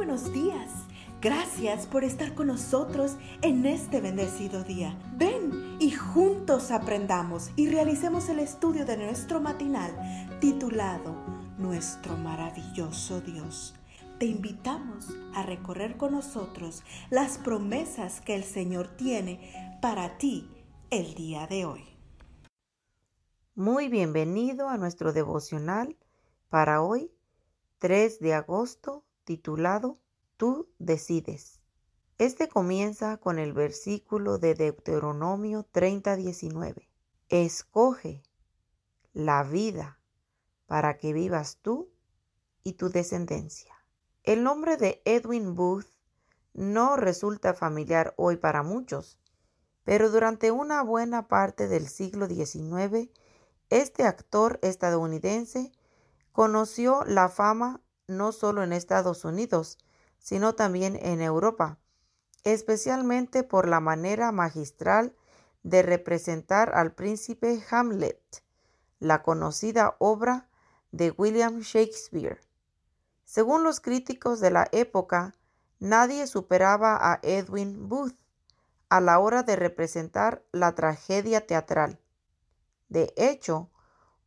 buenos días. Gracias por estar con nosotros en este bendecido día. Ven y juntos aprendamos y realicemos el estudio de nuestro matinal titulado Nuestro maravilloso Dios. Te invitamos a recorrer con nosotros las promesas que el Señor tiene para ti el día de hoy. Muy bienvenido a nuestro devocional para hoy, 3 de agosto, titulado Tú decides. Este comienza con el versículo de Deuteronomio 30:19. Escoge la vida para que vivas tú y tu descendencia. El nombre de Edwin Booth no resulta familiar hoy para muchos, pero durante una buena parte del siglo XIX, este actor estadounidense conoció la fama no solo en Estados Unidos, sino también en Europa, especialmente por la manera magistral de representar al príncipe Hamlet, la conocida obra de William Shakespeare. Según los críticos de la época, nadie superaba a Edwin Booth a la hora de representar la tragedia teatral. De hecho,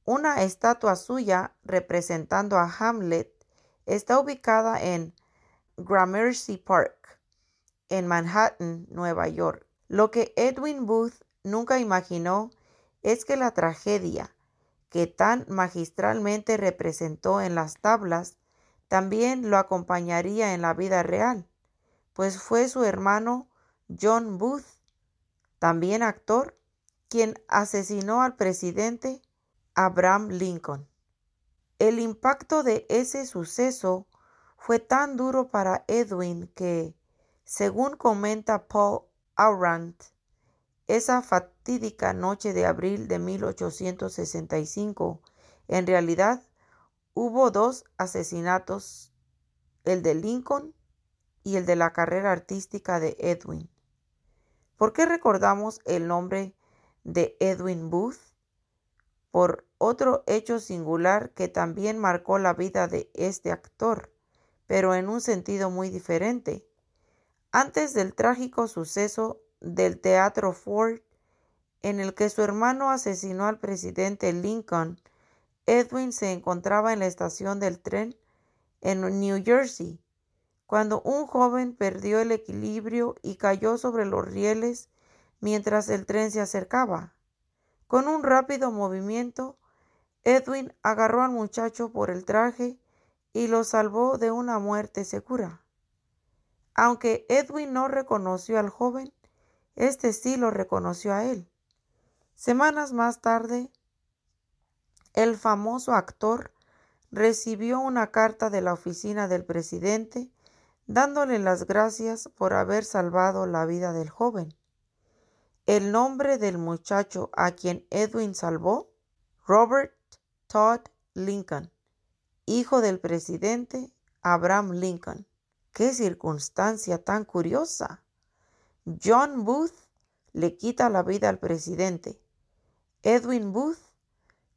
una estatua suya representando a Hamlet está ubicada en Gramercy Park, en Manhattan, Nueva York. Lo que Edwin Booth nunca imaginó es que la tragedia que tan magistralmente representó en las tablas también lo acompañaría en la vida real, pues fue su hermano John Booth, también actor, quien asesinó al presidente Abraham Lincoln. El impacto de ese suceso fue tan duro para Edwin que, según comenta Paul Aurand, esa fatídica noche de abril de 1865, en realidad hubo dos asesinatos, el de Lincoln y el de la carrera artística de Edwin. ¿Por qué recordamos el nombre de Edwin Booth? Por otro hecho singular que también marcó la vida de este actor pero en un sentido muy diferente. Antes del trágico suceso del Teatro Ford, en el que su hermano asesinó al presidente Lincoln, Edwin se encontraba en la estación del tren en New Jersey, cuando un joven perdió el equilibrio y cayó sobre los rieles mientras el tren se acercaba. Con un rápido movimiento, Edwin agarró al muchacho por el traje y lo salvó de una muerte segura. Aunque Edwin no reconoció al joven, este sí lo reconoció a él. Semanas más tarde, el famoso actor recibió una carta de la oficina del presidente dándole las gracias por haber salvado la vida del joven. El nombre del muchacho a quien Edwin salvó, Robert Todd Lincoln hijo del presidente Abraham Lincoln. ¡Qué circunstancia tan curiosa! John Booth le quita la vida al presidente. Edwin Booth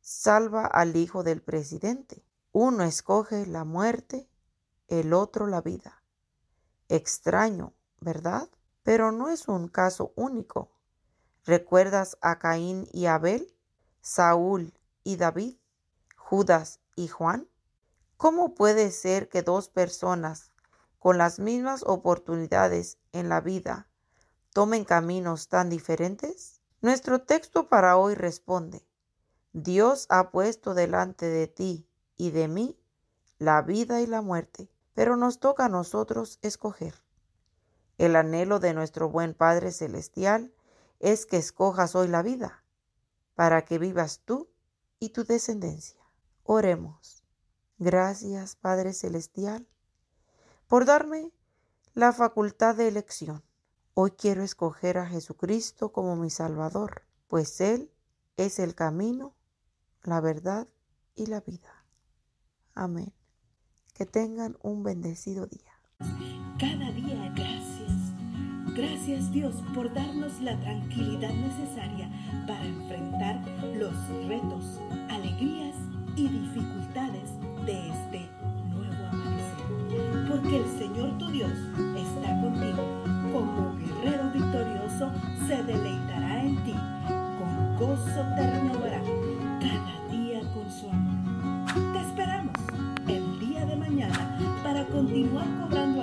salva al hijo del presidente. Uno escoge la muerte, el otro la vida. Extraño, ¿verdad? Pero no es un caso único. ¿Recuerdas a Caín y Abel? Saúl y David? ¿Judas y Juan? ¿Cómo puede ser que dos personas con las mismas oportunidades en la vida tomen caminos tan diferentes? Nuestro texto para hoy responde, Dios ha puesto delante de ti y de mí la vida y la muerte, pero nos toca a nosotros escoger. El anhelo de nuestro buen Padre Celestial es que escojas hoy la vida, para que vivas tú y tu descendencia. Oremos. Gracias, Padre Celestial, por darme la facultad de elección. Hoy quiero escoger a Jesucristo como mi Salvador, pues Él es el camino, la verdad y la vida. Amén. Que tengan un bendecido día. Cada día. Gracias Dios por darnos la tranquilidad necesaria para enfrentar los retos, alegrías y dificultades de este nuevo amanecer. Porque que el Señor tu Dios está contigo. Como guerrero victorioso se deleitará en ti. Con gozo te renovará cada día con su amor. Te esperamos el día de mañana para continuar cobrando